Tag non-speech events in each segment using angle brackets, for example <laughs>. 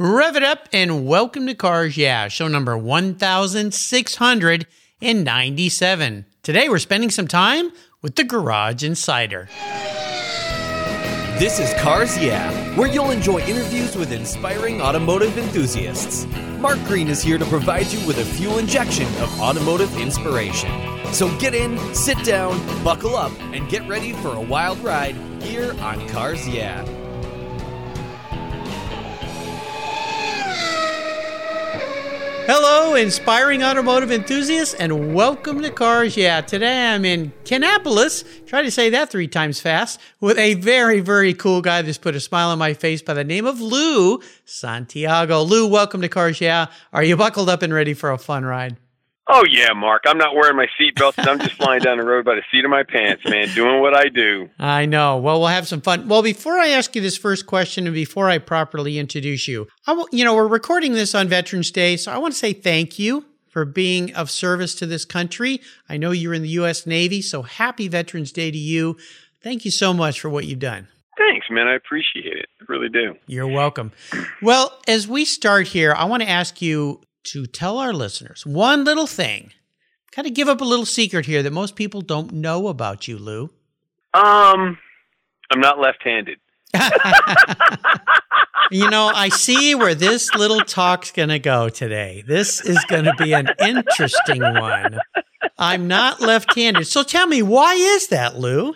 Rev it up and welcome to Cars Yeah, show number 1697. Today we're spending some time with the Garage Insider. This is Cars Yeah, where you'll enjoy interviews with inspiring automotive enthusiasts. Mark Green is here to provide you with a fuel injection of automotive inspiration. So get in, sit down, buckle up, and get ready for a wild ride here on Cars Yeah. Hello, inspiring automotive enthusiasts, and welcome to Cars Yeah. Today I'm in Kannapolis, try to say that three times fast, with a very, very cool guy that's put a smile on my face by the name of Lou Santiago. Lou, welcome to Cars Yeah. Are you buckled up and ready for a fun ride? Oh yeah, Mark. I'm not wearing my seatbelt. I'm just <laughs> flying down the road by the seat of my pants, man, doing what I do. I know. Well, we'll have some fun. Well, before I ask you this first question and before I properly introduce you, I will, you know, we're recording this on Veterans Day, so I want to say thank you for being of service to this country. I know you're in the U.S. Navy, so happy Veterans Day to you. Thank you so much for what you've done. Thanks, man. I appreciate it. I really do. You're welcome. Well, as we start here, I want to ask you to tell our listeners one little thing. Kind of give up a little secret here that most people don't know about you, Lou. Um, I'm not left-handed. <laughs> you know, I see where this little talk's going to go today. This is going to be an interesting one. I'm not left-handed. So tell me, why is that, Lou?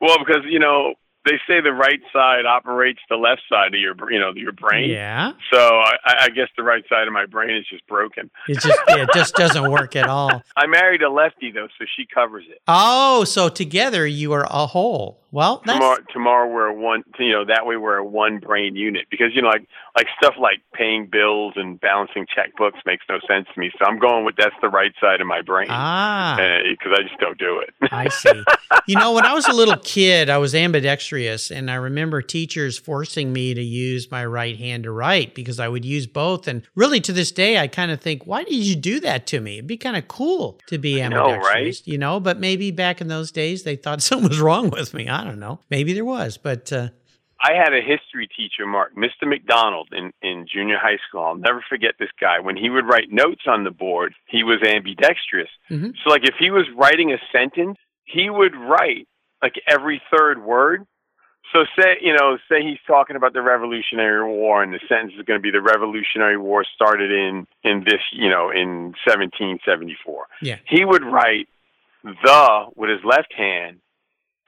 Well, because, you know, they say the right side operates the left side of your you know your brain. Yeah. So I, I guess the right side of my brain is just broken. It just yeah, it just doesn't work at all. <laughs> I married a lefty though, so she covers it. Oh, so together you are a whole. Well, tomorrow, tomorrow we're a one. You know that way we're a one brain unit because you know like like stuff like paying bills and balancing checkbooks makes no sense to me. So I'm going with that's the right side of my brain. Ah, because I just don't do it. <laughs> I see. You know, when I was a little kid, I was ambidextrous, and I remember teachers forcing me to use my right hand to write because I would use both. And really, to this day, I kind of think, why did you do that to me? It'd be kind of cool to be ambidextrous, know, right? you know. But maybe back in those days, they thought <laughs> something was wrong with me. I don't know. Maybe there was, but. Uh, I had a history teacher, Mark, Mr. McDonald, in, in junior high school. I'll never forget this guy. When he would write notes on the board, he was ambidextrous. Mm-hmm. So, like, if he was writing a sentence, he would write like every third word. So, say, you know, say he's talking about the Revolutionary War, and the sentence is going to be the Revolutionary War started in in this, you know, in 1774. Yeah. He would write the with his left hand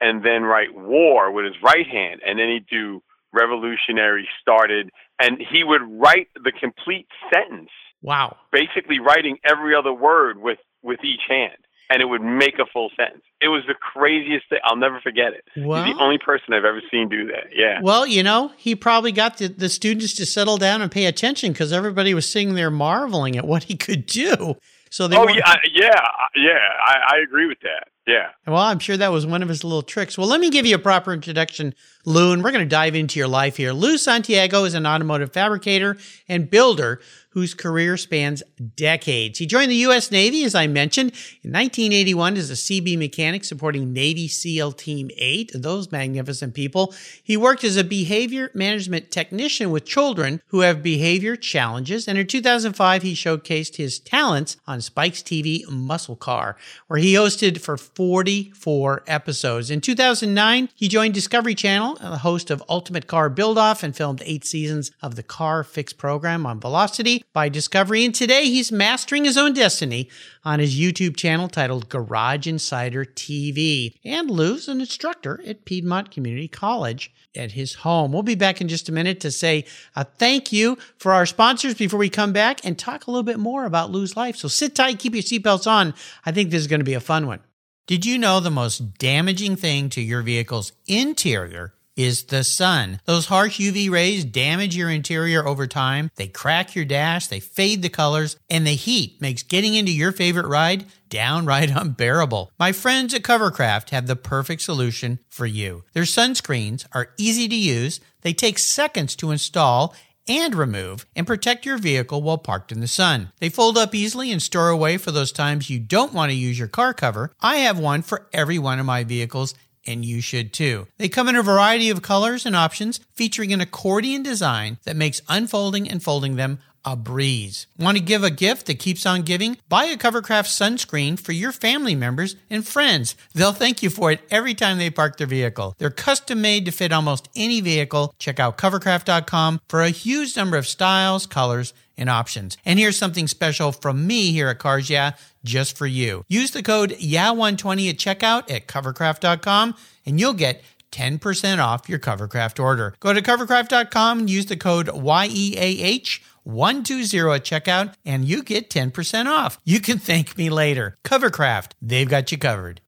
and then write war with his right hand, and then he'd do revolutionary started, and he would write the complete sentence. Wow! Basically, writing every other word with with each hand, and it would make a full sentence. It was the craziest thing. I'll never forget it. Well, He's the only person I've ever seen do that. Yeah. Well, you know, he probably got the, the students to settle down and pay attention because everybody was sitting there marveling at what he could do. So they. Oh yeah, yeah, yeah. I, I agree with that. Yeah. Well, I'm sure that was one of his little tricks. Well, let me give you a proper introduction, Lou, and we're going to dive into your life here. Lou Santiago is an automotive fabricator and builder whose career spans decades. He joined the U.S. Navy, as I mentioned, in 1981 as a CB mechanic supporting Navy SEAL Team 8, those magnificent people. He worked as a behavior management technician with children who have behavior challenges, and in 2005, he showcased his talents on Spike's TV Muscle Car, where he hosted for 44 episodes. In 2009, he joined Discovery Channel, Uh, the host of Ultimate Car Build Off, and filmed eight seasons of the Car Fix program on Velocity by Discovery. And today he's mastering his own destiny on his YouTube channel titled Garage Insider TV. And Lou's an instructor at Piedmont Community College at his home. We'll be back in just a minute to say a thank you for our sponsors before we come back and talk a little bit more about Lou's life. So sit tight, keep your seatbelts on. I think this is going to be a fun one. Did you know the most damaging thing to your vehicle's interior is the sun. Those harsh UV rays damage your interior over time. They crack your dash, they fade the colors, and the heat makes getting into your favorite ride downright <laughs> unbearable. My friends at Covercraft have the perfect solution for you. Their sunscreens are easy to use, they take seconds to install and remove and protect your vehicle while parked in the sun. They fold up easily and store away for those times you don't want to use your car cover. I have one for every one of my vehicles and you should too. They come in a variety of colors and options, featuring an accordion design that makes unfolding and folding them a breeze. Want to give a gift that keeps on giving? Buy a Covercraft sunscreen for your family members and friends. They'll thank you for it every time they park their vehicle. They're custom made to fit almost any vehicle. Check out covercraft.com for a huge number of styles, colors, and options. And here's something special from me here at Cars Yeah, just for you. Use the code YEAH120 at checkout at covercraft.com and you'll get 10% off your Covercraft order. Go to covercraft.com and use the code YEAH 120 at checkout and you get 10% off. You can thank me later. Covercraft, they've got you covered.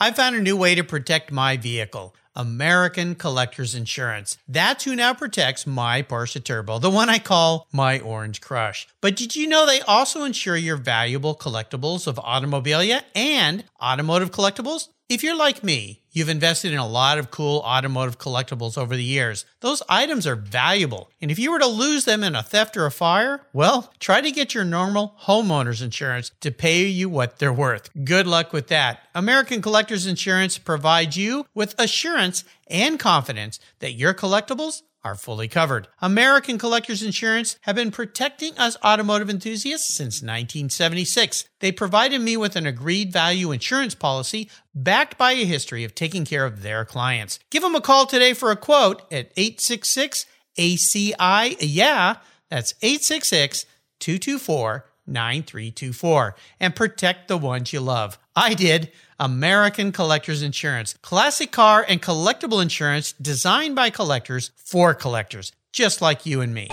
I found a new way to protect my vehicle. American Collectors Insurance. That's who now protects my Porsche Turbo, the one I call my Orange Crush. But did you know they also insure your valuable collectibles of automobilia and automotive collectibles? If you're like me, you've invested in a lot of cool automotive collectibles over the years. Those items are valuable, and if you were to lose them in a theft or a fire, well, try to get your normal homeowner's insurance to pay you what they're worth. Good luck with that. American Collectors Insurance provides you with assurance and confidence that your collectibles are fully covered. American Collectors Insurance have been protecting us automotive enthusiasts since 1976. They provided me with an agreed value insurance policy backed by a history of taking care of their clients. Give them a call today for a quote at 866 ACI. Yeah, that's 866 224 9324 and protect the ones you love. I did. American Collectors Insurance. Classic car and collectible insurance designed by collectors for collectors, just like you and me.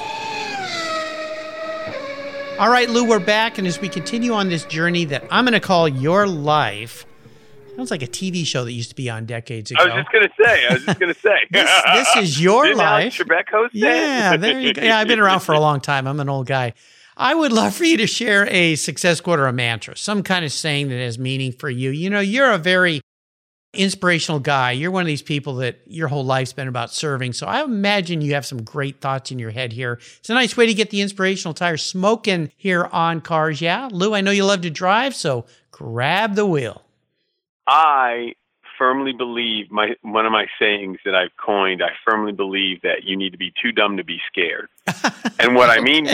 All right, Lou, we're back. And as we continue on this journey that I'm going to call your life, sounds like a TV show that used to be on decades ago. I was just going to say, I was just going <laughs> to say. this, this, is <laughs> your life. Alex Trebek host yeah, there you go. Yeah, I've been around for a long time. I'm an old guy. I would love for you to share a success quote or a mantra, some kind of saying that has meaning for you. You know, you're a very inspirational guy. You're one of these people that your whole life's been about serving. So I imagine you have some great thoughts in your head here. It's a nice way to get the inspirational tire smoking here on cars. Yeah. Lou, I know you love to drive, so grab the wheel. I firmly believe my one of my sayings that I've coined, I firmly believe that you need to be too dumb to be scared. <laughs> and what I mean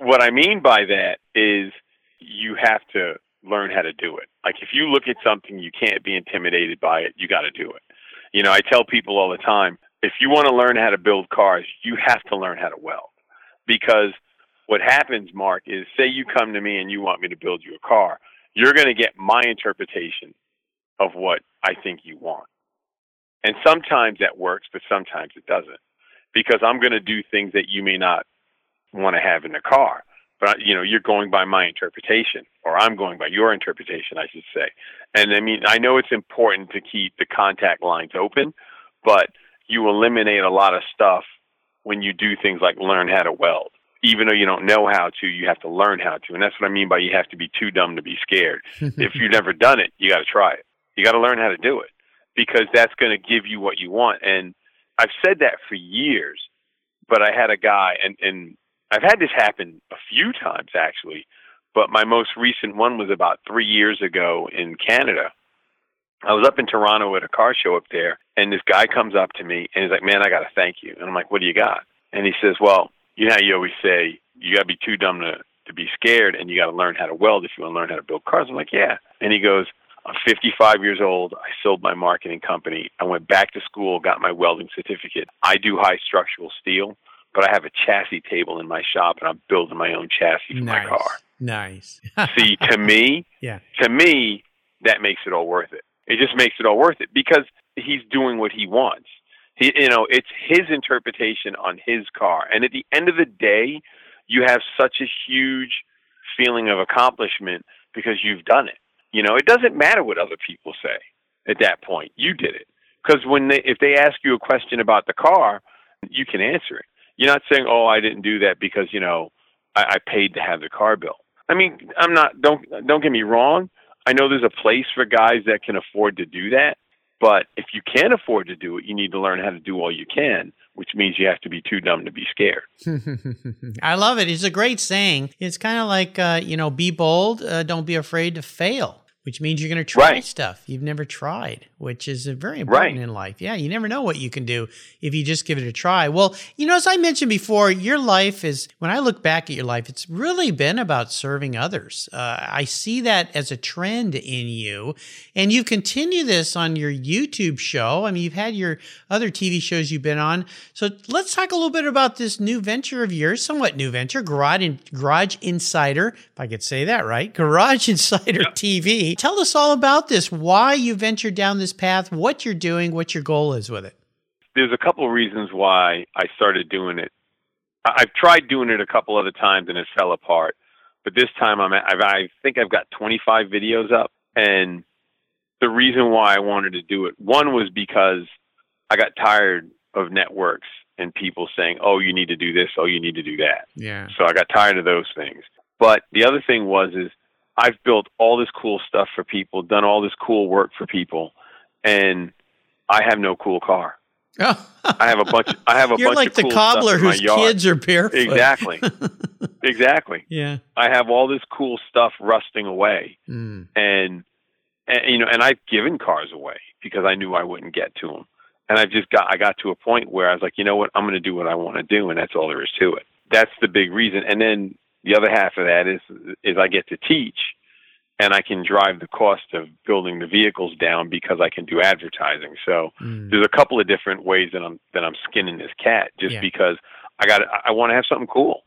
what I mean by that is you have to learn how to do it. Like if you look at something, you can't be intimidated by it. You got to do it. You know, I tell people all the time, if you want to learn how to build cars, you have to learn how to weld. Because what happens, Mark, is say you come to me and you want me to build you a car, you're going to get my interpretation of what I think you want. And sometimes that works, but sometimes it doesn't. Because I'm going to do things that you may not want to have in the car. But you know, you're going by my interpretation, or I'm going by your interpretation, I should say. And I mean, I know it's important to keep the contact lines open, but you eliminate a lot of stuff when you do things like learn how to weld. Even though you don't know how to, you have to learn how to. And that's what I mean by you have to be too dumb to be scared. <laughs> if you've never done it, you got to try it. You got to learn how to do it because that's going to give you what you want. And I've said that for years, but I had a guy, and, and I've had this happen a few times actually, but my most recent one was about three years ago in Canada. I was up in Toronto at a car show up there, and this guy comes up to me and he's like, "Man, I got to thank you." And I'm like, "What do you got?" And he says, "Well, you know how you always say you got to be too dumb to to be scared, and you got to learn how to weld if you want to learn how to build cars." I'm like, "Yeah." And he goes, I'm 55 years old. I sold my marketing company. I went back to school, got my welding certificate. I do high structural steel but I have a chassis table in my shop and I'm building my own chassis for nice. my car. Nice. <laughs> See, to me, yeah. to me, that makes it all worth it. It just makes it all worth it because he's doing what he wants. He, you know, it's his interpretation on his car. And at the end of the day, you have such a huge feeling of accomplishment because you've done it. You know, it doesn't matter what other people say at that point. You did it. Because when they, if they ask you a question about the car, you can answer it. You're not saying, "Oh, I didn't do that because you know I, I paid to have the car built." I mean, I'm not. Don't don't get me wrong. I know there's a place for guys that can afford to do that, but if you can't afford to do it, you need to learn how to do all you can, which means you have to be too dumb to be scared. <laughs> I love it. It's a great saying. It's kind of like, uh, you know, be bold, uh, don't be afraid to fail. Which means you're going to try Right. stuff you've never tried, which is very important Right. in life. Yeah, you never know what you can do if you just give it a try. Well, you know, as I mentioned before, your life is, when I look back at your life, it's really been about serving others. Uh, I see that as a trend in you. And you continue this on your YouTube show. I mean, you've had your other TV shows you've been on. So let's talk a little bit about this new venture of yours, somewhat new venture, Garage, Garage Insider, if I could say that right, Garage Insider TV. Tell us all about this, why you ventured down this path, what you're doing, what your goal is with it. There's a couple of reasons why I started doing it. I- I've tried doing it a couple other times and it fell apart, but this time I'm at, I've, I think I've got 25 videos up, and the reason why I wanted to do it one was because I got tired of networks and people saying, "Oh, you need to do this. Oh, you need to do that." Yeah. So I got tired of those things. But the other thing was is I've built all this cool stuff for people, done all this cool work for people, and I have no cool car. Oh, <laughs> I have a bunch. I have a You're bunch like of the cool cobbler stuff in my whose kids are barefoot. Exactly. <laughs> exactly. Yeah. I have all this cool stuff rusting away, Mm. and, and you know, and I've given cars away because I knew I wouldn't get to them. And I've just got I got to a point where I was like, you know what, I'm going to do what I want to do, and that's all there is to it. That's the big reason. And then the other half of that is is I get to teach, and I can drive the cost of building the vehicles down because I can do advertising. So Mm. there's a couple of different ways that I'm that I'm skinning this cat just Yeah. because I got I want to have something cool.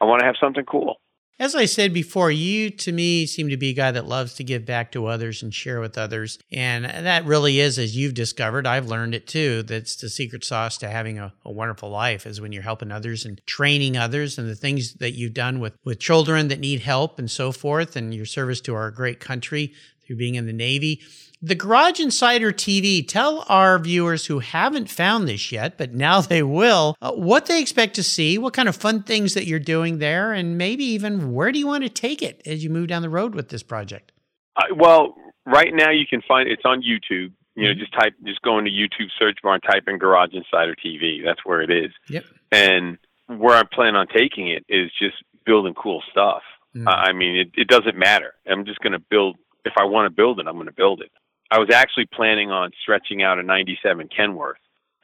I want to have something cool. As I said before, you to me seem to be a guy that loves to give back to others and share with others. And that really is, as you've discovered, I've learned it too, that's the secret sauce to having a, a wonderful life is when you're helping others and training others and the things that you've done with, with children that need help and so forth, and your service to our great country through being in the Navy. The Garage Insider TV, tell our viewers who haven't found this yet, but now they will, uh, what they expect to see, what kind of fun things that you're doing there, and maybe even where do you want to take it as you move down the road with this project? I, well, right now you can find it's on YouTube. You know, Mhm. just type, just go into YouTube search bar and type in Garage Insider TV. That's where it is. Yep. And where I plan on taking it is just building cool stuff. Mm. I I mean, it, it doesn't matter. I'm just going to build. If I want to build it, I'm going to build it. I was actually planning on stretching out a 97 Kenworth,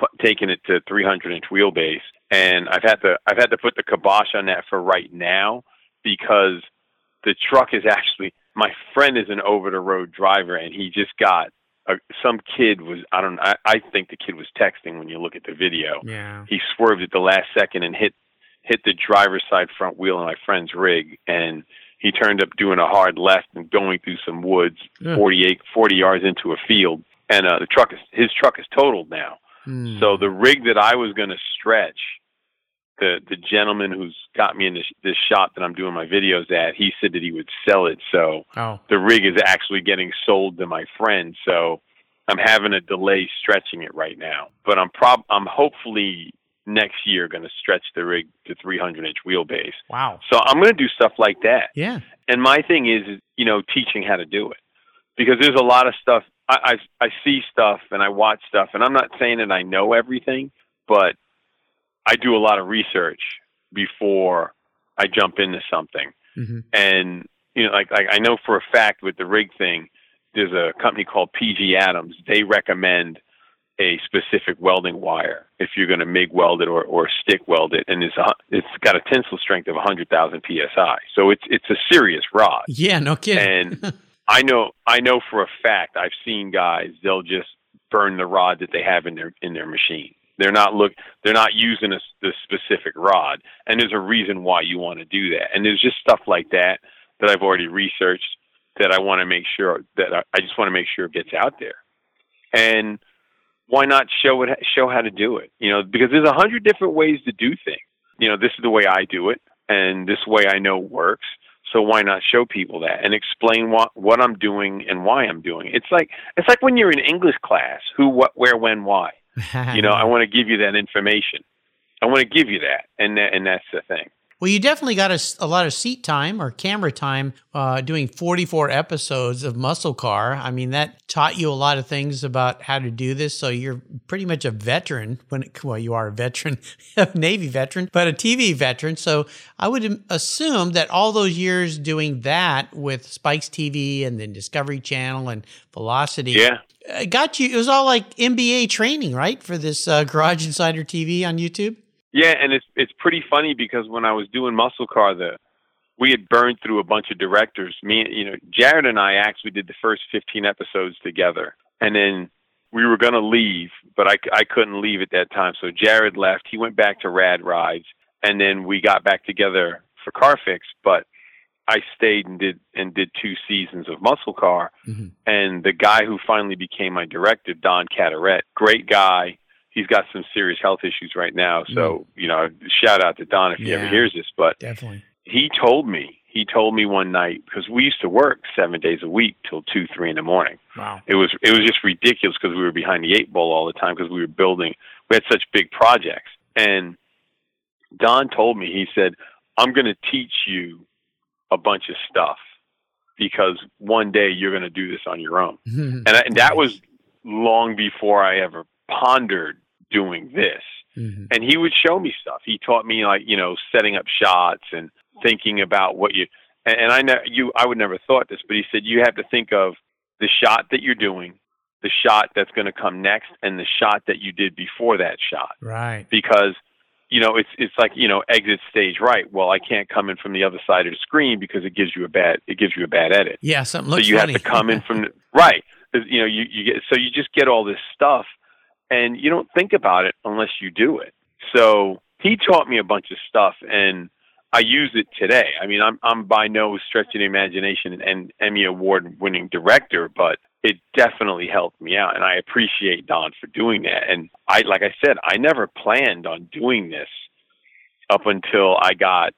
pu- taking it to 300 inch wheelbase, and I've had to I've had to put the kibosh on that for right now because the truck is actually my friend is an over the road driver, and he just got a, some kid was I don't I, I think the kid was texting when you look at the video Yeah. he swerved at the last second and hit hit the driver's side front wheel of my friend's rig and he turned up doing a hard left and going through some woods Yeah. 48 40 yards into a field. And uh the truck is his truck is totaled now. Mm. so the rig that I was going to stretch the the gentleman who's got me in this this shop that I'm doing my videos at he said that he would sell it. So oh, the rig is actually getting sold to my friend. So i'm having a delay stretching it right now. But i'm prob i'm hopefully next year going to stretch the rig to 300 inch wheelbase wow. so i'm going to do stuff like that Yeah. and my thing is you know teaching how to do it because there's a lot of stuff I, I i see stuff and i watch stuff and i'm not saying that i know everything but i do a lot of research before i jump into something hmm and you know, like like I know for a fact with the rig thing, there's a company called PG Adams. They recommend a specific welding wire if you're going to MIG weld it or, or stick weld it, and it's a, it's got a tensile strength of 100,000 psi. So it's it's a serious rod. Yeah, no kidding. And <laughs> I know I know for a fact I've seen guys they'll just burn the rod that they have in their in their machine. They're not look they're not using a, the specific rod, and there's a reason why you want to do that. And there's just stuff like that that I've already researched that I want to make sure that I, I just want to make sure it gets out there. And why not show it show how to do it? You know, because there's a hundred different ways to do things. You know, this is the way I do it, and this way I know works. So why not show people that and explain what what I'm doing and why I'm doing it? It's like it's like when you're in English class, who, what, where, when, why. <laughs> You know, I want to give you that information. I want to give you that, and that, and that's the thing. Well, you definitely got a, a lot of seat time or camera time uh, doing 44 episodes of Muscle Car. I mean, that taught you a lot of things about how to do this. So you're pretty much a veteran when, it, well, you are a veteran, <laughs> a Navy veteran, but a TV veteran. So I would assume that all those years doing that with Spikes TV and then Discovery Channel and Velocity. Yeah. It got you, it was all like MBA training, right? For this uh, Garage Insider TV on YouTube? Yeah, and it's it's pretty funny because when I was doing Muscle Car, the we had burned through a bunch of directors. Me, you know, Jared and I actually did the first 15 episodes together, and then we were going to leave, but I, I couldn't leave at that time. So Jared left. He went back to Rad Rides, and then we got back together for Carfix. But I stayed and did and did two seasons of Muscle Car, mm-hmm. and the guy who finally became my director, Don Carteret, great guy he's got some serious health issues right now. So, mm. you know, shout out to Don if he ever hears this. But definitely, he told me, he told me one night because we used to work seven days a week till two, three in the morning. Wow, it was it was just ridiculous because we were behind the eight ball all the time because we were building. We had such big projects, and Don told me he said, "I'm going to teach you a bunch of stuff." Because one day you're going to do this on your own, <laughs> and, I, and that was long before I ever pondered doing this. Mm-hmm. And he would show me stuff. He taught me like, you know, setting up shots and thinking about what you and, and I know you I would never thought this, but he said you have to think of the shot that you're doing, the shot that's going to come next and the shot that you did before that shot. Right. Because you know, it's it's like, you know, exit stage right. Well, I can't come in from the other side of the screen because it gives you a bad it gives you a bad edit. Yeah, something looks So you funny. have to come in <laughs> from the, right. You know, you you get so you just get all this stuff and you don't think about it unless you do it. So he taught me a bunch of stuff, and I use it today. I mean, I'm I'm by no stretch of the imagination an Emmy award winning director, but it definitely helped me out, and I appreciate Don for doing that. And I, like I said, I never planned on doing this up until I got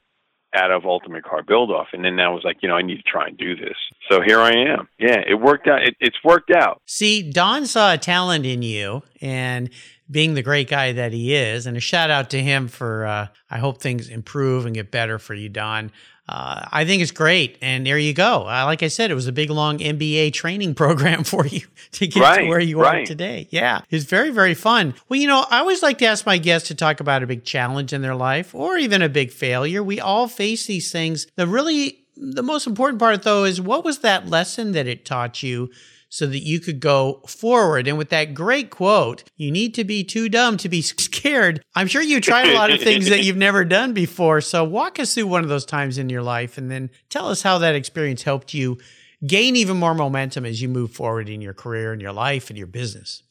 out of Ultimate Car Build Off, and then I was like, you know, I need to try and do this. So here I am. Yeah, it worked out. It, it's worked out. See, Don saw a talent in you, and being the great guy that he is, and a shout out to him for. Uh, I hope things improve and get better for you, Don uh, I think it's great. And there you go. Uh, like I said, it was a big, long MBA training <laughs> program for you to get right, to where you right. are today. Yeah, it's very, very fun. Well, you know, I always like to ask my guests to talk about a big challenge in their life or even a big failure. We all face these things. The really, the most important part, though, is what was that lesson that it taught you so that you could go forward. And with that great quote, you need to be too dumb to be <laughs> scared. I'm sure you tried a lot of things that you've never done before. So walk us through one of those times in your life and then tell us how that experience helped you gain even more momentum as you move forward in your career and your life and your business.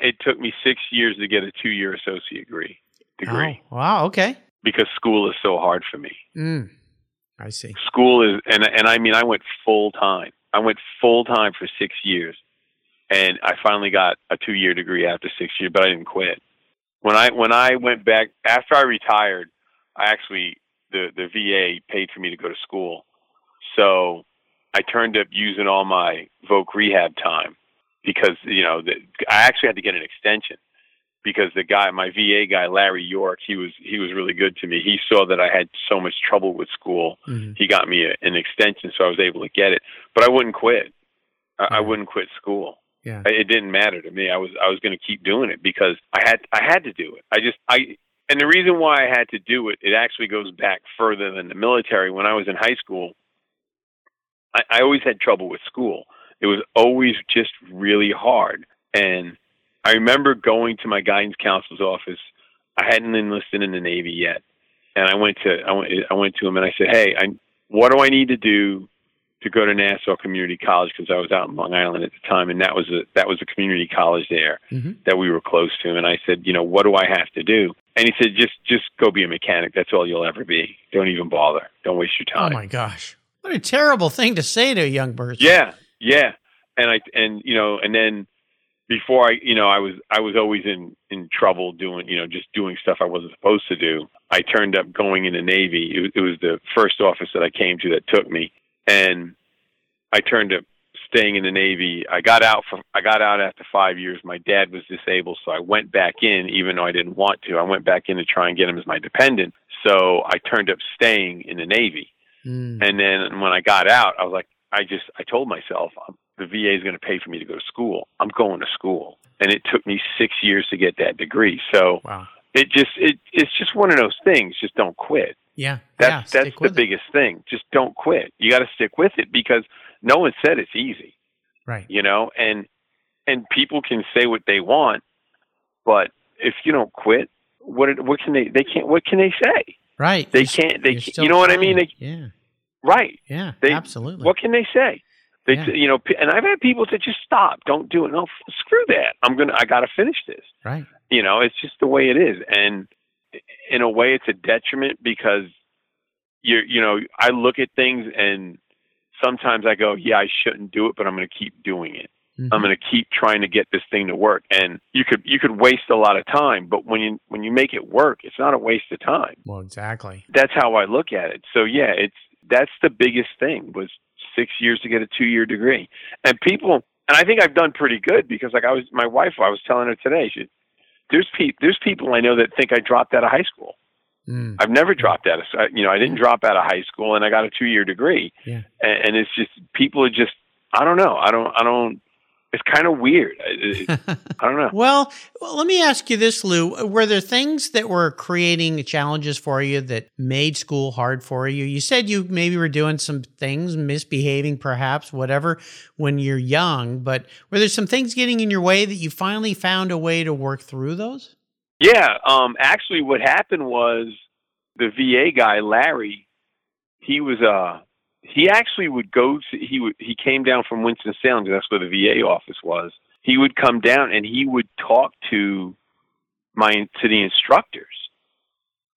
It took me six years to get a two year associate degree. degree. Oh, wow. Okay. Because school is so hard for me. Mm, I see. School is, and and I mean, I went full time. I went full time for six years, and I finally got a two year degree after six years, but I didn't quit. When I when I went back after I retired, I actually the the VA paid for me to go to school, so I turned up using all my voc rehab time because you know the, I actually had to get an extension because the guy, my VA guy, Larry York, he was he was really good to me. He saw that I had so much trouble with school. Mm-hmm. He got me a, an extension, so I was able to get it. But I wouldn't quit. I, I wouldn't quit school. Yeah. It didn't matter to me. I was I was going to keep doing it because I had I had to do it. I just I and the reason why I had to do it, it actually goes back further than the military. When I was in high school, I, I always had trouble with school. It was always just really hard. And I remember going to my guidance counselor's office. I hadn't enlisted in the Navy yet, and I went to I went I went to him and I said, "Hey, I, what do I need to do to go to Nassau Community College because I was out in Long Island at the time, and that was a that was a community college there mm-hmm. that we were close to. And I said, you know, what do I have to do? And he said, just just go be a mechanic. That's all you'll ever be. Don't even bother. Don't waste your time. Oh my gosh, what a terrible thing to say to a young person. Yeah, yeah. And I and you know, and then before I, you know, I was I was always in in trouble doing, you know, just doing stuff I wasn't supposed to do. I turned up going in the Navy. It, it was the first office that I came to that took me, and I turned up staying in the Navy. I got out from I got out after five years. My dad was disabled, so I went back in, even though I didn't want to. I went back in to try and get him as my dependent. So I turned up staying in the Navy. Mm. And then when I got out, I was like, I just, I told myself, um, the VA is going to pay for me to go to school. I'm going to school. And it took me six years to get that degree. So Wow. it just, it, it's just one of those things. Just don't quit. Yeah. That's, yeah, that's the with it. biggest thing. Just don't quit. You got to stick with it because no one said it's easy, Right. you know, and, and people can say what they want, but if you don't quit, what, what can they, they can't, what can they say? Right. They You're can't- they you know what I mean? They- yeah. Right. Yeah. They- absolutely. What can they say? They, Yeah. you know, and I've had people say, just stop, don't do it. No, f- screw that. I'm gonna, I got to finish this. right. You know, it's just the way it is, and in a way, it's a detriment because you're, you know, I look at things and sometimes I go, yeah, I shouldn't do it, but I'm going to keep doing it. Mhm. I'm going to keep trying to get this thing to work, and you could, you could waste a lot of time, but when you, when you make it work, it's not a waste of time Well, exactly. that's how I look at it. So yeah, it's that's the biggest thing was six years to get a two year degree. And people and I think I've done pretty good because like I was my wife I was telling her today, she there's pe- there's people I know that think I dropped out of high school. Mm. I've never dropped out of you know, I didn't drop out of high school and I got a two year degree. Yeah. And, and it's just people are just I don't know. I don't I don't it's kind of weird. I, <laughs> I don't know. Well, well, let me ask you this, Lou. Were there things that were creating challenges for you that made school hard for you? You said you maybe were doing some things, misbehaving perhaps, whatever, when you're young, but were there some things getting in your way that you finally found a way to work through those? Yeah, um, actually, what happened was the VA guy Larry, he was uh he actually would go to he would he came down from Winston Salem 'cause that's where the VA office was. He would come down and he would talk to my to the instructors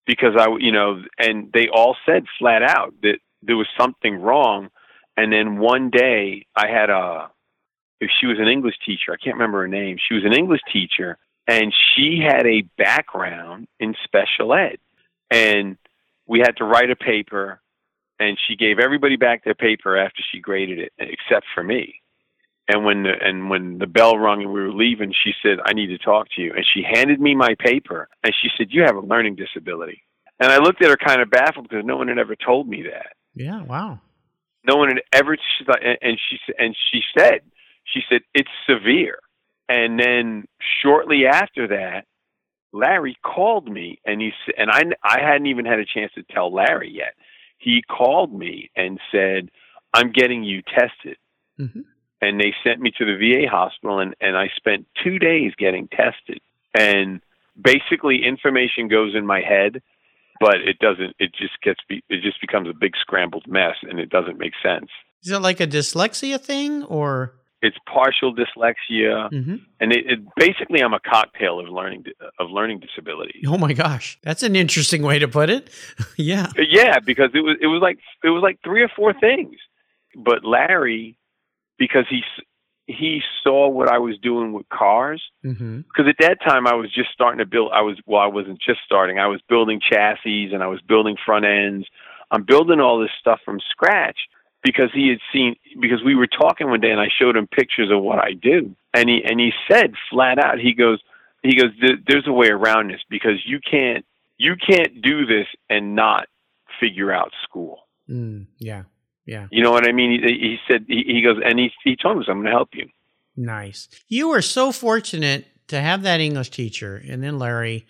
because I you know and they all said flat out that there was something wrong. And then one day I had a if she was an English teacher, I can't remember her name. She was an English teacher and she had a background in special ed and we had to write a paper and she gave everybody back their paper after she graded it except for me. And when the and when the bell rung and we were leaving she said i need to talk to you. And she handed me my paper and she said you have a learning disability. And i looked at her kind of baffled because no one had ever told me that. Yeah, wow. no one had ever and she and she said she said it's severe. And then shortly after that larry called me and he and i i hadn't even had a chance to tell larry yet he called me and said i'm getting you tested. Hmm and they sent me to the va hospital and and i spent two days getting tested. And basically information goes in my head but it doesn't it just gets be, it just becomes a big scrambled mess and it doesn't make sense. Is it like a dyslexia thing or? It's partial dyslexia Mhm. and it, it basically i'm a cocktail of learning of learning disability Oh my gosh, that's an interesting way to put it. <laughs> yeah. yeah because it was it was like it was like three or four things. But larry because he he saw what i was doing with cars. Because at that time i was just starting to build i was well i wasn't just starting. I was building chassis and i was building front ends. I'm building all this stuff from scratch because he had seen because we were talking one day and i showed him pictures of what i do and he and he said flat out he goes he goes there's a way around this because you can't you can't do this and not figure out school Mm, yeah. Yeah. you know what i mean he, he said he, he goes and he he told us i'm going to help you Nice. You were so fortunate to have that English teacher and then Larry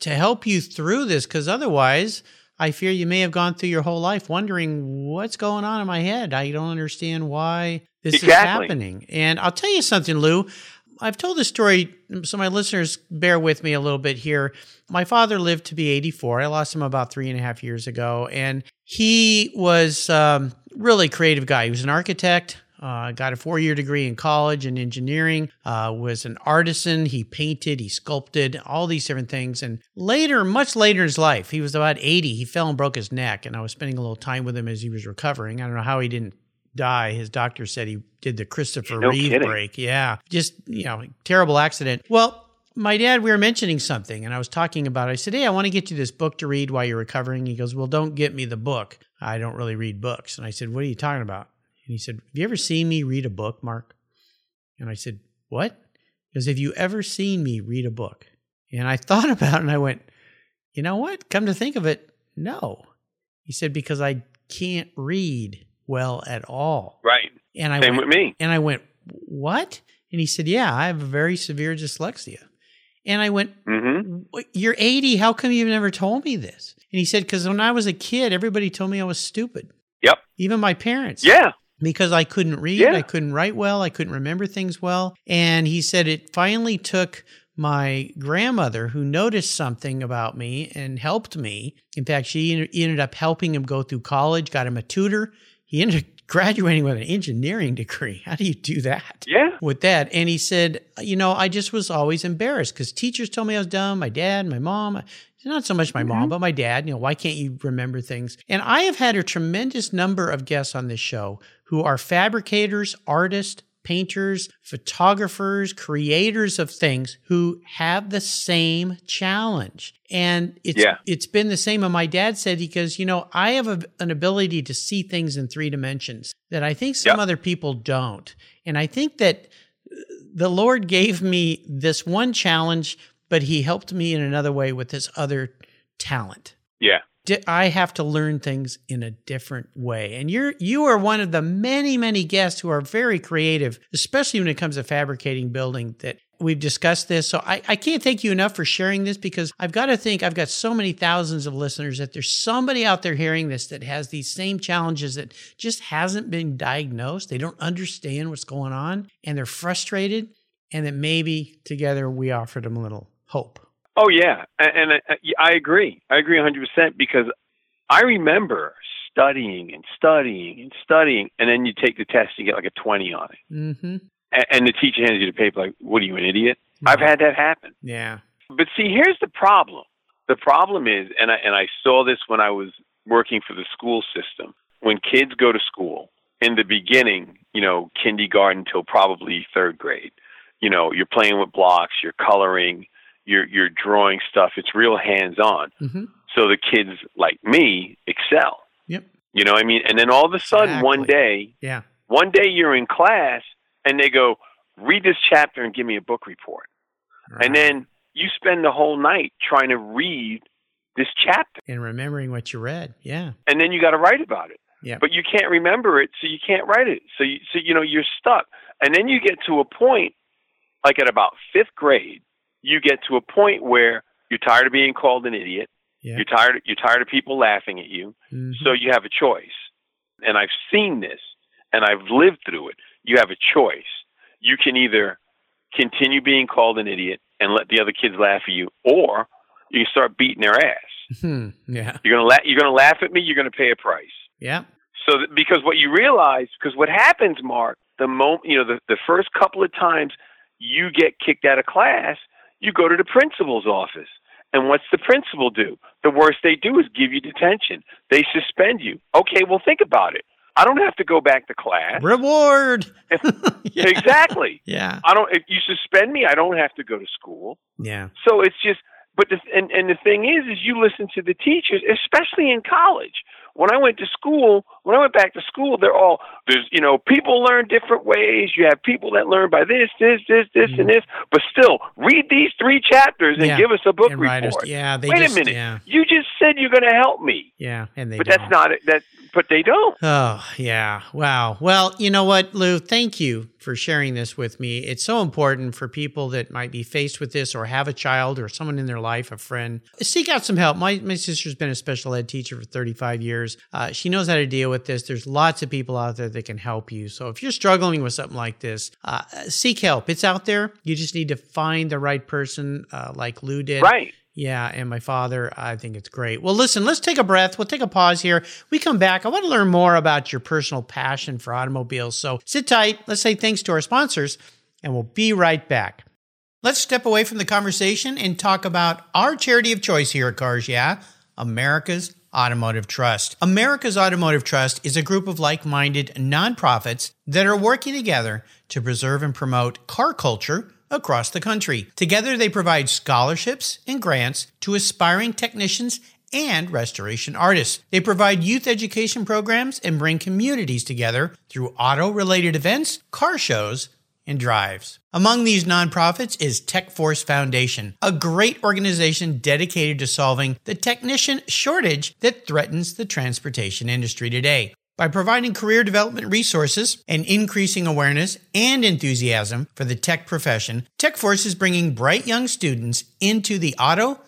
to help you through this because otherwise, I fear you may have gone through your whole life wondering what's going on in my head. I don't understand why this is happening. And I'll tell you something, Lou. I've told this story, so my listeners bear with me a little bit here. My father lived to be 84. I lost him about three and a half years ago. And he was um, really creative guy. He was an architect, uh, got a four year degree in college in engineering, uh, was an artisan. He painted, he sculpted, all these different things. And later, much later in his life, he was about 80, he fell and broke his neck. And I was spending a little time with him as he was recovering. I don't know how he didn't die. His doctor said he did the Christopher No Reeve kidding. break. Yeah. Just, you know, terrible accident. Well, my dad, we were mentioning something and I was talking about it. I said, Hey, I want to get you this book to read while you're recovering. He goes, Well, don't get me the book. I don't really read books. And I said, What are you talking about? And he said, Have you ever seen me read a book, Mark? And I said, What? Because Have you ever seen me read a book? And I <laughs> thought about it and I went, You know what? Come to think of it, no. He said, because I can't read well at all. Right. And I Same went, with me. And I went, what? And he said, yeah, I have a very severe dyslexia. And I went, hmm You're 80. How come you've never told me this? And he said, Because when I was a kid, everybody told me I was stupid, Yep. even my parents. Yeah. Because I couldn't read, Yeah. I couldn't write well, I couldn't remember things well. And he said it finally took my grandmother who noticed something about me and helped me. In fact, she ended up helping him go through college, got him a tutor. He ended up <laughs> graduating with an engineering degree. How do you do that? Yeah. with that. And he said, you know, I just was always embarrassed because teachers told me I was dumb. My dad, my mom, not so much my mom, mm-hmm. but my dad, you know, why can't you remember things? And I have had a tremendous number of guests on this show who are fabricators, artists, painters, photographers, creators of things who have the same challenge. And it's Yeah. it's been the same. And my dad said because you know I have a, an ability to see things in three dimensions that I think some other people don't. And I think that the Lord gave me this one challenge, but He helped me in another way with this other talent. Yeah. I have to learn things in a different way. And you're you are one of the many, many guests who are very creative, especially when it comes to fabricating building that we've discussed this. So I, I can't thank you enough for sharing this because I've got to think I've got so many thousands of listeners that there's somebody out there hearing this that has these same challenges that just hasn't been diagnosed. They don't understand what's going on and they're frustrated. And that maybe together we offered them a little hope. Oh yeah, and, and I, I agree. I agree 100 percent because I remember studying and studying and studying, and then you take the test, you get like a 20 on it, Mm-hmm. and, and the teacher hands you the paper like, "What are you, an idiot?" I've had that happen. Yeah. But see, here's the problem. The problem is, and I and I saw this when I was working for the school system. When kids go to school in the beginning, you know, kindergarten till probably third grade, you know, you're playing with blocks, you're coloring, you're you're drawing stuff. It's real hands on. Mm-hmm. So the kids like me excel. Yep. You know what I mean? And then all of a sudden one day, Yeah. one day you're in class and they go, "Read this chapter and give me a book report." And then you spend the whole night trying to read this chapter, and remembering what you read. Yeah. and then you got to write about it. Yeah. But you can't remember it, so you can't write it. So you, so you know you're stuck. And then you get to a point, like at about fifth grade, you get to a point where you're tired of being called an idiot. Yeah. You're tired. You're tired of people laughing at you. Mhm. So you have a choice. And I've seen this, and I've lived through it. You have a choice. You can either continue being called an idiot and let the other kids laugh at you, or you can start beating their ass. Hmm. Yeah. You're gonna la- you're gonna laugh at me. You're gonna pay a price. Yeah. So that, because what you realize, because what happens, Mark, the moment you know the, the first couple of times you get kicked out of class, you go to the principal's office. And what's the principal do? The worst they do is give you detention. They suspend you. Okay, well think about it. I don't have to go back to class. Reward. <laughs> <laughs> yeah. Exactly. Yeah. I don't. If you suspend me, I don't have to go to school. Yeah. So it's just. But the and and the thing is, is you listen to the teachers, especially in college. When I went to school, when I went back to school, they're all there's you know people learn different ways. You have people that learn by this, this, this, this, and this. But still, read these three chapters and. Yeah. give us a book And writers- report. yeah, they Wait just- a minute. yeah. You just said you're going to help me, Yeah. And they but don't. that's not it. That but they don't. Oh, yeah. Wow. Well, you know what, Lou? Thank you for sharing this with me. It's so important for people that might be faced with this or have a child or someone in their life, a friend. Seek out some help. My, my sister's been a special ed teacher for 35 years. Uh, she knows how to deal with this. There's lots of people out there that can help you. So if you're struggling with something like this, uh, seek help. It's out there. You just need to find the right person uh, like Lou did. Right. Yeah, and my father, I think it's great. Well, listen, let's take a breath. We'll take a pause here. We come back. I want to learn more about your personal passion for automobiles. So sit tight. Let's say thanks to our sponsors, and we'll be right back. Let's step away from the conversation and talk about our charity of choice here at Cars Yeah, America's Automotive Trust. America's Automotive Trust is a group of like minded nonprofits that are working together to preserve and promote car culture across the country. Together, they provide scholarships and grants to aspiring technicians and restoration artists. They provide youth education programs and bring communities together through auto related events, car shows, and drives. Among these nonprofits is TechForce Foundation, a great organization dedicated to solving the technician shortage that threatens the transportation industry today. By providing career development resources and increasing awareness and enthusiasm for the tech profession, TechForce is bringing bright young students into the auto,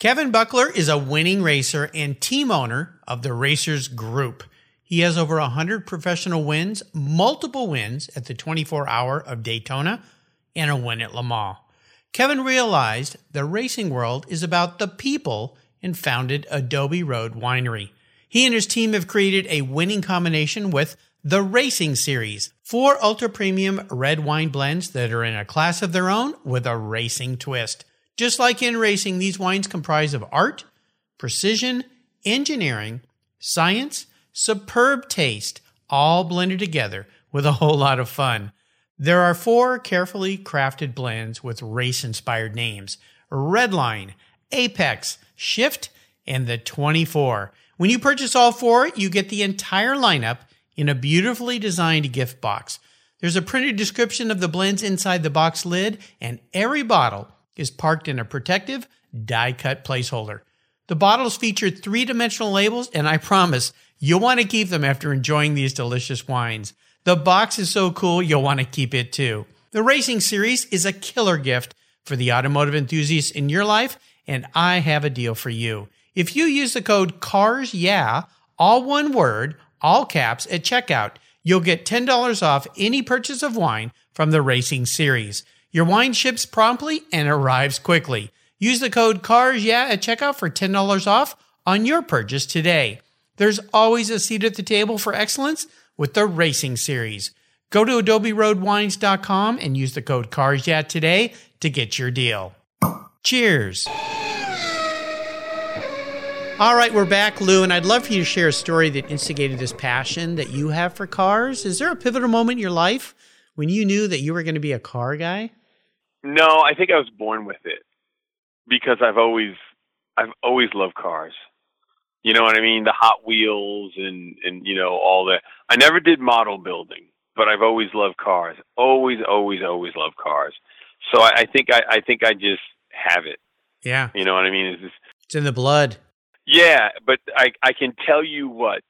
Kevin Buckler is a winning racer and team owner of the Racers Group. He has over 100 professional wins, multiple wins at the 24 Hour of Daytona, and a win at Le Mans. Kevin realized the racing world is about the people and founded Adobe Road Winery. He and his team have created a winning combination with the Racing Series, four ultra premium red wine blends that are in a class of their own with a racing twist. Just like in racing, these wines comprise of art, precision, engineering, science, superb taste, all blended together with a whole lot of fun. There are four carefully crafted blends with race inspired names Redline, Apex, Shift, and the 24. When you purchase all four, you get the entire lineup in a beautifully designed gift box. There's a printed description of the blends inside the box lid, and every bottle is parked in a protective die cut placeholder. The bottles feature three dimensional labels, and I promise you'll want to keep them after enjoying these delicious wines. The box is so cool, you'll want to keep it too. The Racing Series is a killer gift for the automotive enthusiasts in your life, and I have a deal for you. If you use the code CARS yeah, all one word, all caps at checkout, you'll get $10 off any purchase of wine from the Racing Series. Your wine ships promptly and arrives quickly. Use the code CARS yeah at checkout for $10 off on your purchase today. There's always a seat at the table for excellence with the Racing Series. Go to adoberoadwines.com and use the code CARS yeah today to get your deal. Cheers. All right, we're back, Lou, and I'd love for you to share a story that instigated this passion that you have for cars. Is there a pivotal moment in your life when you knew that you were going to be a car guy? No, I think I was born with it because I've always I've always loved cars. You know what I mean? The Hot Wheels and and you know all that. I never did model building, but I've always loved cars. Always, always, always loved cars. So I, I think I, I think I just have it. Yeah. You know what I mean? It's, just, it's in the blood. Yeah, but I I can tell you what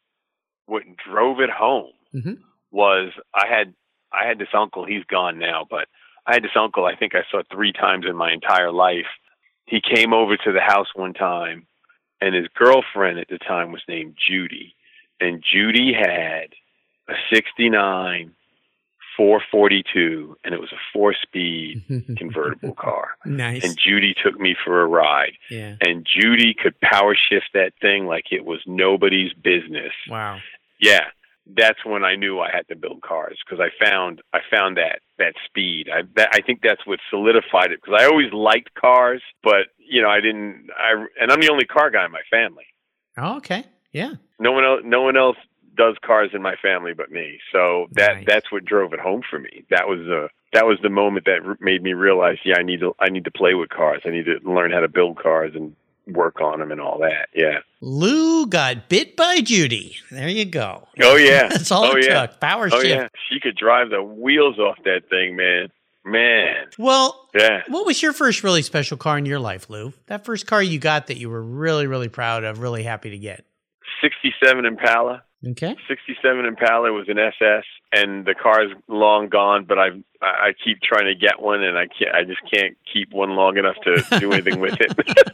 what drove it home mm-hmm. was I had I had this uncle. He's gone now, but I had this uncle. I think I saw three times in my entire life. He came over to the house one time, and his girlfriend at the time was named Judy, and Judy had a '69 442, and it was a four-speed <laughs> convertible car. Nice. And Judy took me for a ride. Yeah. And Judy could power shift that thing like it was nobody's business. Wow. Yeah. That's when I knew I had to build cars because I found I found that that speed. I that, I think that's what solidified it because I always liked cars, but you know I didn't. I and I'm the only car guy in my family. Oh, okay. Yeah. No one else. No one else does cars in my family but me. So that Nice. that's what drove it home for me. That was a that was the moment that made me realize, yeah, I need to I need to play with cars. I need to learn how to build cars and work on them and all that. Yeah. Lou got bit by Judy. There you go. Oh yeah. <laughs> That's all oh, it yeah. took. Power Oh shift. yeah. She could drive the wheels off that thing, man. Man. Well, Yeah. what was your first really special car in your life, Lou? That first car you got that you were really, really proud of, really happy to get. 67 Impala. Okay. 67 Impala was an SS, and the car's long gone. But I've I I keep trying to get one, and I can't. I just can't keep one long enough to do anything with it. <laughs>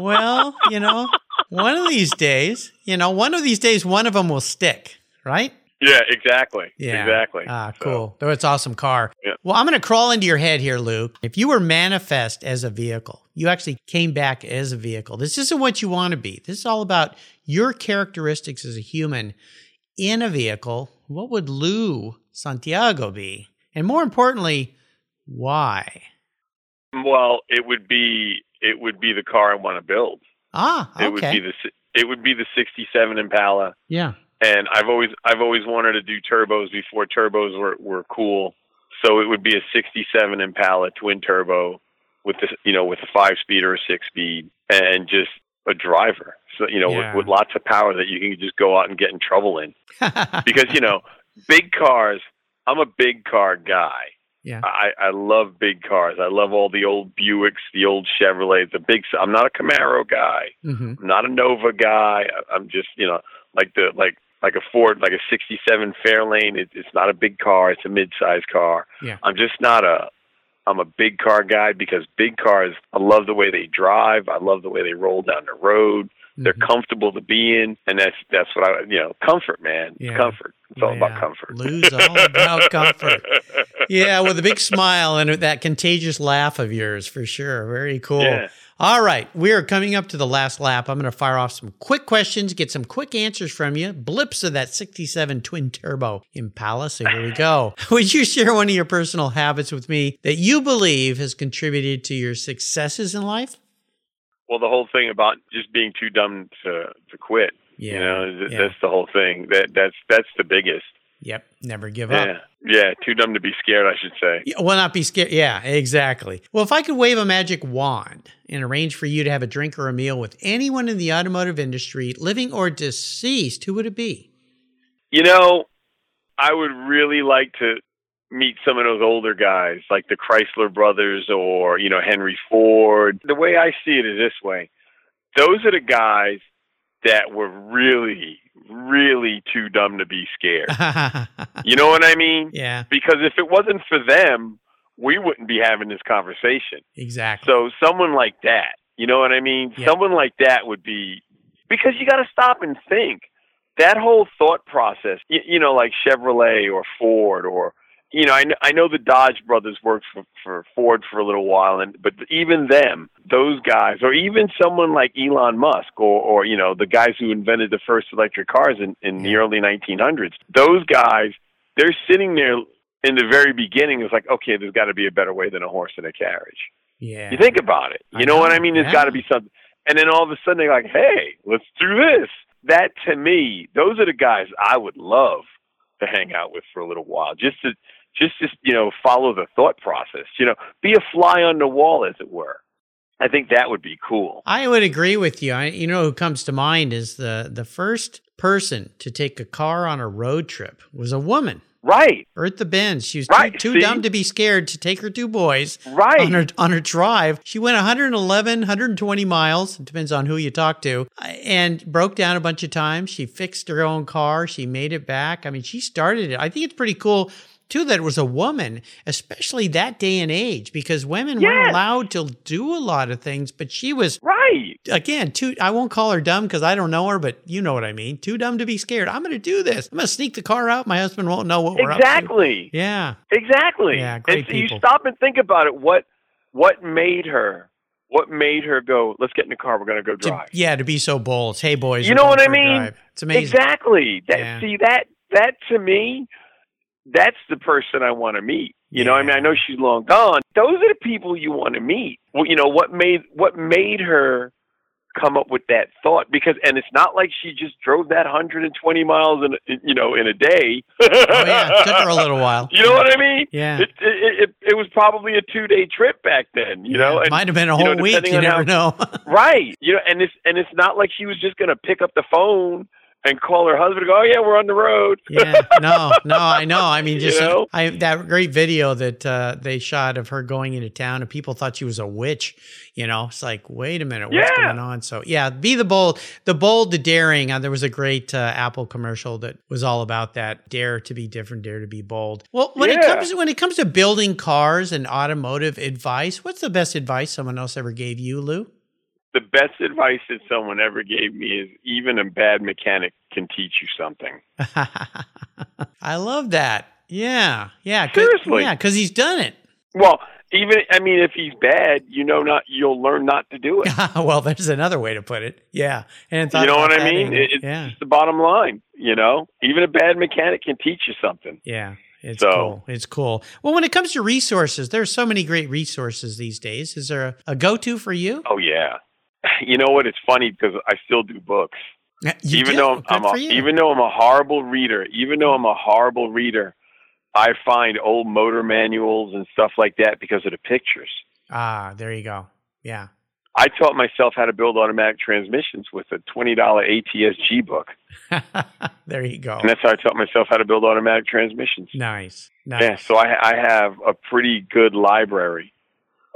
Well, you know, one of these days, you know, one of these days, one of them will stick, right? yeah, exactly. Yeah. Exactly. Ah, So, cool. Though it's awesome car. Yeah. Well, I'm going to crawl into your head here, Luke. If you were manifest as a vehicle, you actually came back as a vehicle. This isn't what you want to be. This is all about your characteristics as a human in a vehicle. What would Lou Santiago be? And more importantly, Why? Well, it would be it would be the car I want to build. Ah, okay. It would be the it would be the '67 Impala. Yeah. And I've always I've always wanted to do turbos before turbos were were cool. So it would be a '67 Impala twin turbo with the you know with a five speed or a six speed and just a driver. So you know Yeah. with, with lots of power that you can just go out and get in trouble in <laughs> because you know big cars. I'm a big car guy. yeah. I, I love big cars. I love all the old Buicks, the old Chevrolets, the big. I'm not a Camaro guy. hmm I'm not a Nova guy. I- I'm just you know like the like like a Ford, like a '67 Fairlane. It, it's not a big car. It's a mid-sized car. Yeah. I'm just not a. I'm a big car guy because big cars. I love the way they drive. I love the way they roll down the road. They're Mhm. comfortable to be in, and that's that's what I you know comfort, man. Yeah. Comfort. It's all about comfort. Lou's all about comfort. <laughs> Yeah, with a big smile and that contagious laugh of yours, for sure. Very cool. Yeah. All right, we are coming up to the last lap. I'm going to fire off some quick questions, get some quick answers from you. Blips of that 67 twin turbo Impala. So here we go. <laughs> Would you share one of your personal habits with me that you believe has contributed to your successes in life? Well, the whole thing about just being too dumb to to quit. Yeah. You know, th- yeah. that's the whole thing. That that's that's the biggest. Yep. Never give up. Yeah. Yeah, too dumb to be scared, I should say. Yeah, Well, not be scared. Yeah, exactly. Well, if I could wave a magic wand and arrange for you to have a drink or a meal with anyone in the automotive industry, living or deceased, who would it be? You know, I would really like to meet some of those older guys, like the Chrysler brothers or, you know, Henry Ford. The way I see it is this way. Those are the guys that were really, really too dumb to be scared. <laughs> You know what I mean? yeah, Because if it wasn't for them, we wouldn't be having this conversation. exactly. So someone like that, you know what I mean? Yeah. Someone like that would be because you got to stop and think. That whole thought process, you, you know, like Chevrolet or Ford or you know, I know, I know the Dodge brothers worked for, for Ford for a little while, and but even them, those guys, or even someone like Elon Musk, or or you know, the guys who invented the first electric cars in in the early 1900s, those guys, they're sitting there in the very beginning. It's like, okay, there's got to be a better way than a horse and a carriage. yeah. You think about it. You know, what I mean? There's yeah. got to be something. And then all of a sudden they're like, "Hey, let's do this." That to me, those are the guys I would love to hang out with for a little while, just to just just you know follow the thought process. You know, be a fly on the wall, as it were. I think that would be cool. I would agree with you. I, you know, who comes to mind is the the first person to take a car on a road trip was a woman. Right, Bertha Benz. She was Right, too, too dumb to be scared to take her two boys right. on her on her drive. She went 111, 120 miles. It depends on who you talk to, and broke down a bunch of times. She fixed her own car. She made it back. I mean, she started it. I think it's pretty cool too that it was a woman, especially that day and age, because women weren't allowed to do a lot of things. But she was right. again too. I won't call her dumb because I don't know her, but you know what I mean. Too dumb to be scared. I'm going to do this. I'm going to sneak the car out. My husband won't know what we're up to. Exactly. Yeah. Exactly. Yeah, great and so you stop and think about it. What what made her? What made her go? Let's get in the car. We're going to go to, drive. yeah, to be so bold. Hey, boys, You know what I mean? drive. It's amazing. Exactly. That Yeah. see that that to me, that's the person I want to meet. You know, I mean, I know she's long gone. Those are the people you want to meet. Well, you know what made what made her come up with that thought because and it's not like she just drove that 120 miles in a- you know in a day. Oh yeah, it took her a little while. <laughs> You know what I mean? Yeah. It it it, it was probably a two day trip back then. You know, Yeah, and might have been a you know, whole week. You never know. <laughs> Right. You know, and it's and it's not like she was just going to pick up the phone and call her husband and go, "Oh yeah, we're on the road." <laughs> yeah, no, no, I know. I mean, You just know? I that great video that uh, they shot of her going into town, and people thought she was a witch. You know, it's like, wait a minute, what's Yeah. going on? So, yeah, be the bold, the bold, the daring. Uh, there was a great uh, Apple commercial that was all about that: dare to be different, dare to be bold. Well, when it Yeah. comes when it comes to building cars and automotive advice, what's the best advice someone else ever gave you, Lou? The best advice that someone ever gave me is even a bad mechanic can teach you something. <laughs> I love that. Yeah, yeah. Seriously. yeah, because he's done it. Well, even I mean, if he's bad, you know, not you'll learn not to do it. <laughs> well, there's another way to put it. Yeah, and you know what I mean. It, it's yeah. the bottom line. You know, even a bad mechanic can teach you something. Yeah. It's so, cool. It's cool. Well, when it comes to resources, there's so many great resources these days. Is there a, a go-to for you? Oh yeah. You know what? It's funny because I still do books. You even do? though I'm, Good a, even though I'm a horrible reader, even though I'm a horrible reader, I find old motor manuals and stuff like that because of the pictures. ah, there you go. Yeah. I taught myself how to build automatic transmissions with a twenty dollar ATSG book, <laughs> there you go. and that's how I taught myself how to build automatic transmissions. Nice. Nice. Yeah, so I, I have a pretty good library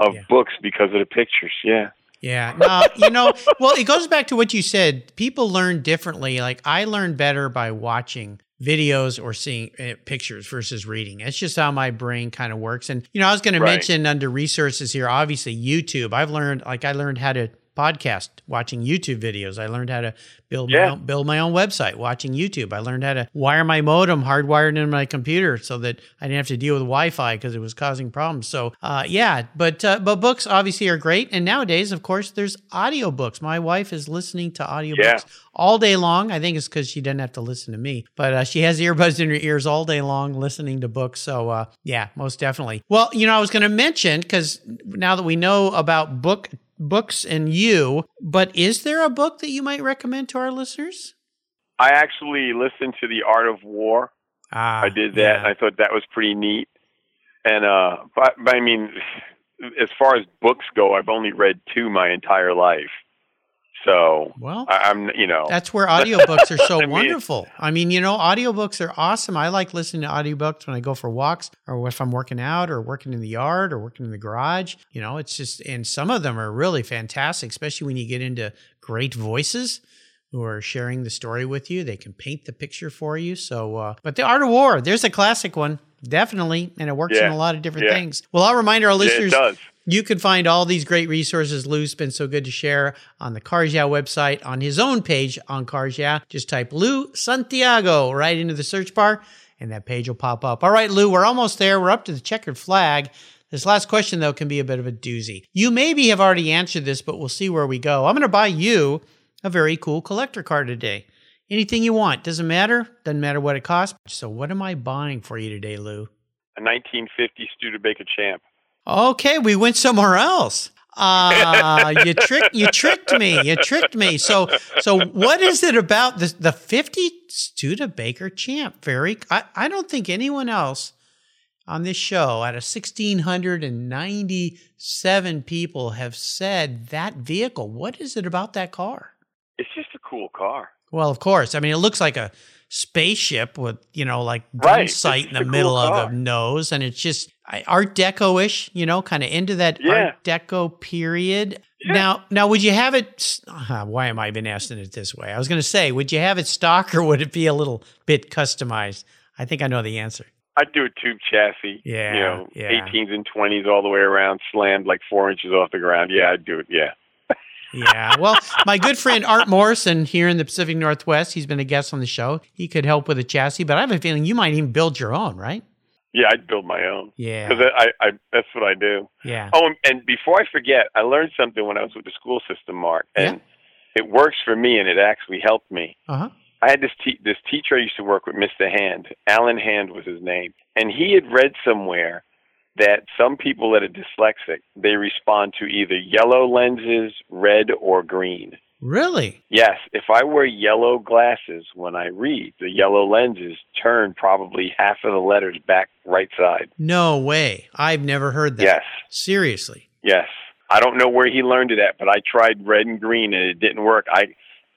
of Yeah. books because of the pictures. Yeah, Yeah. No, you know, well, it goes back to what you said. People learn differently. Like I learn better by watching videos or seeing uh, pictures versus reading. It's just how my brain kind of works. And, you know, I was going to mention under resources here, obviously YouTube. I've learned, like, I learned how to podcast watching YouTube videos. I learned how to build my own, build my own website watching YouTube. I learned how to wire my modem hardwired into my computer so that I didn't have to deal with Wi-Fi because it was causing problems. So, uh, yeah, but uh, but books obviously are great. And nowadays, of course, there's audiobooks. My wife is listening to audiobooks Yeah. all day long. I think it's because she doesn't have to listen to me, but uh, she has <laughs> earbuds in her ears all day long listening to books. So, uh, yeah, most definitely. Well, you know, I was going to mention because now that we know about book books and you, but is there a book that you might recommend to our listeners? I actually listened to the Art of War. Ah, I did that, yeah. and I thought that was pretty neat. And uh, but, but I mean, <sighs> as far as books go, I've only read two my entire life. So well, I, I'm, you know, That's where <laughs> audiobooks are so I mean- wonderful. I mean, you know, audiobooks are awesome. I like listening to audiobooks when I go for walks or if I'm working out or working in the yard or working in the garage. You know, it's just, and some of them are really fantastic, especially when you get into great voices who are sharing the story with you. They can paint the picture for you. So, uh, but The Art of War, there's a classic one. Definitely. And it works in a lot of different Yeah. things. Well, I'll remind our yeah, it listeners does. You can find all these great resources Lou's been so good to share on the Cars Yeah website on his own page on Cars Yeah. Just type Lou Santiago right into the search bar and that page will pop up. All right, Lou, we're almost there. We're up to the checkered flag. This last question, though, can be a bit of a doozy. You maybe have already answered this, but we'll see where we go. I'm going to buy you a very cool collector car today. Anything you want. Doesn't matter. Doesn't matter what it costs. So, what am I buying for you today, Lou? A 1950 Studebaker Champ. Okay, we went somewhere else. Ah, you tricked you tricked me. You tricked me. So so what is it about the the 50 Studebaker champ? Very I, I don't think anyone else on this show out of 1697 people have said that vehicle. What is it about that car? It's just a cool car. Well, of course. I mean, it looks like a spaceship with, you know, like gun Right. sight in the middle cool of the nose. And it's just Art Deco ish, you know, kind of into that Yeah. Art Deco period. Yeah. Now, now, would you have it? Uh, why am I even asking it this way? I was going to say, would you have it stock or would it be a little bit customized? I think I know the answer. I'd do a tube chassis. Yeah, You know, yeah. 18s and 20s all the way around, slammed like four inches off the ground. Yeah, I'd do it. Yeah. <laughs> Yeah. Well, my good friend Art Morrison here in the Pacific Northwest, he's been a guest on the show. He could help with a chassis, but I have a feeling you might even build your own, right? Yeah, I'd build my own. Yeah. Because I, I, that's what I do. Yeah. Oh, and, and before I forget, I learned something when I was with the school system, Mark, and it works for me, and it actually helped me. Uh huh. I had this te- this teacher I used to work with, Mr. Hand. Alan Hand was his name, and he had read somewhere that some people that are dyslexic they respond to either yellow lenses, red, or green. Really? Yes, if I wear yellow glasses when I read, the yellow lenses turn probably half of the letters back right side. No way. I've never heard that. Yes. Seriously. Yes. I don't know where he learned it at, but I tried red and green and it didn't work. I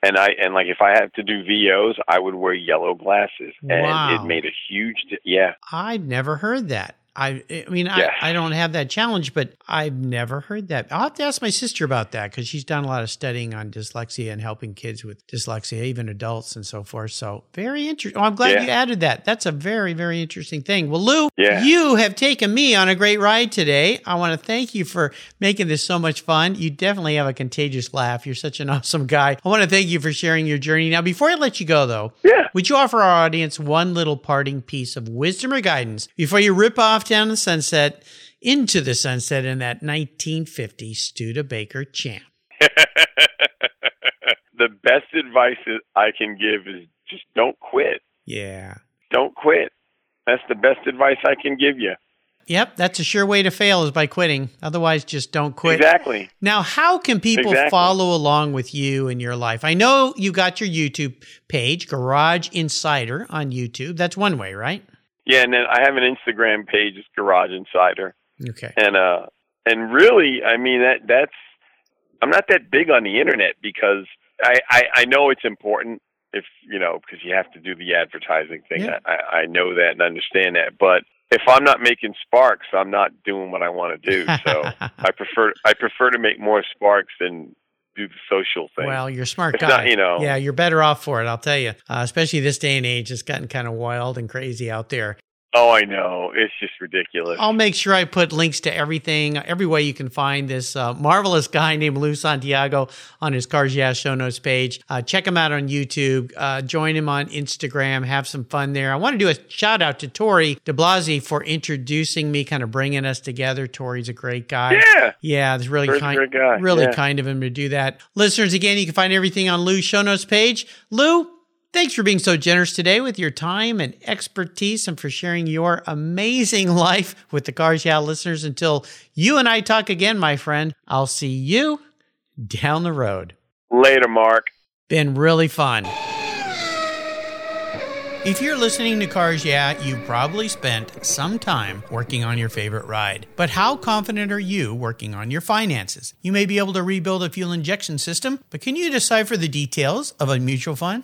and I and like if I had to do VOs, I would wear yellow glasses, and Wow. it made a huge di- yeah. I've never heard that. I, I mean. I, I don't have that challenge, but I've never heard that. I'll have to ask my sister about that because she's done a lot of studying on dyslexia and helping kids with dyslexia, even adults and so forth. So very interesting. Oh, I'm glad Yeah. you added that. That's a very, very interesting thing. Well, Lou, Yeah. you have taken me on a great ride today. I want to thank you for making this so much fun. You definitely have a contagious laugh. You're such an <laughs> awesome guy. I want to thank you for sharing your journey. Now, before I let you go, though, Yeah. would you offer our audience one little parting piece of wisdom or guidance before you rip off down the sunset into the sunset in that 1950 Studebaker champ. <laughs> the best advice I can give is just don't quit. Yeah. Don't quit. That's the best advice I can give you. Yep, that's a sure way to fail is by quitting. Otherwise, just don't quit. Exactly. Now, how can people Exactly. follow along with you in your life? I know you got your YouTube page, Garage Insider on YouTube. That's one way, right? Yeah, and then I have an Instagram page, it's Garage Insider, Okay. and uh, and really, I mean that that's I'm not that big on the internet because I I, I know it's important if you know because you have to do the advertising thing. Yeah. I I know that and understand that, but if I'm not making sparks, I'm not doing what I want to do. So <laughs> I prefer I prefer to make more sparks than do the social thing. Well, you're smart It's guy. not, you know- Yeah, you're better off for it, I'll tell you. Uh, especially this day and age, it's gotten kind of wild and crazy out there. Oh, I know, it's just ridiculous. I'll make sure I put links to everything, every way you can find this uh, marvelous guy <laughs> named Lou Santiago on his Cars Yeah show notes page. Uh, check him out on YouTube. Uh, join him on Instagram. Have some fun there. I want to do a shout out to Tori DeBlasi for introducing me, kind of bringing us together. Tori's a great guy. yeah. Yeah, it's really kind, great guy, really yeah. kind of him to do that. Listeners, again, you can find everything on Lou's show notes page. Lou, thanks for being so generous today with your time and expertise, and for sharing your amazing <laughs> life with the Cars Yeah listeners. Until you and I talk again, my friend, I'll see you down the road. Later, Mark. Been really fun. If you're listening to Cars Yeah, you probably spent some time working on your favorite ride. But how confident are you working on your finances? You may be able to rebuild a fuel injection system, but can you decipher the details of a mutual fund?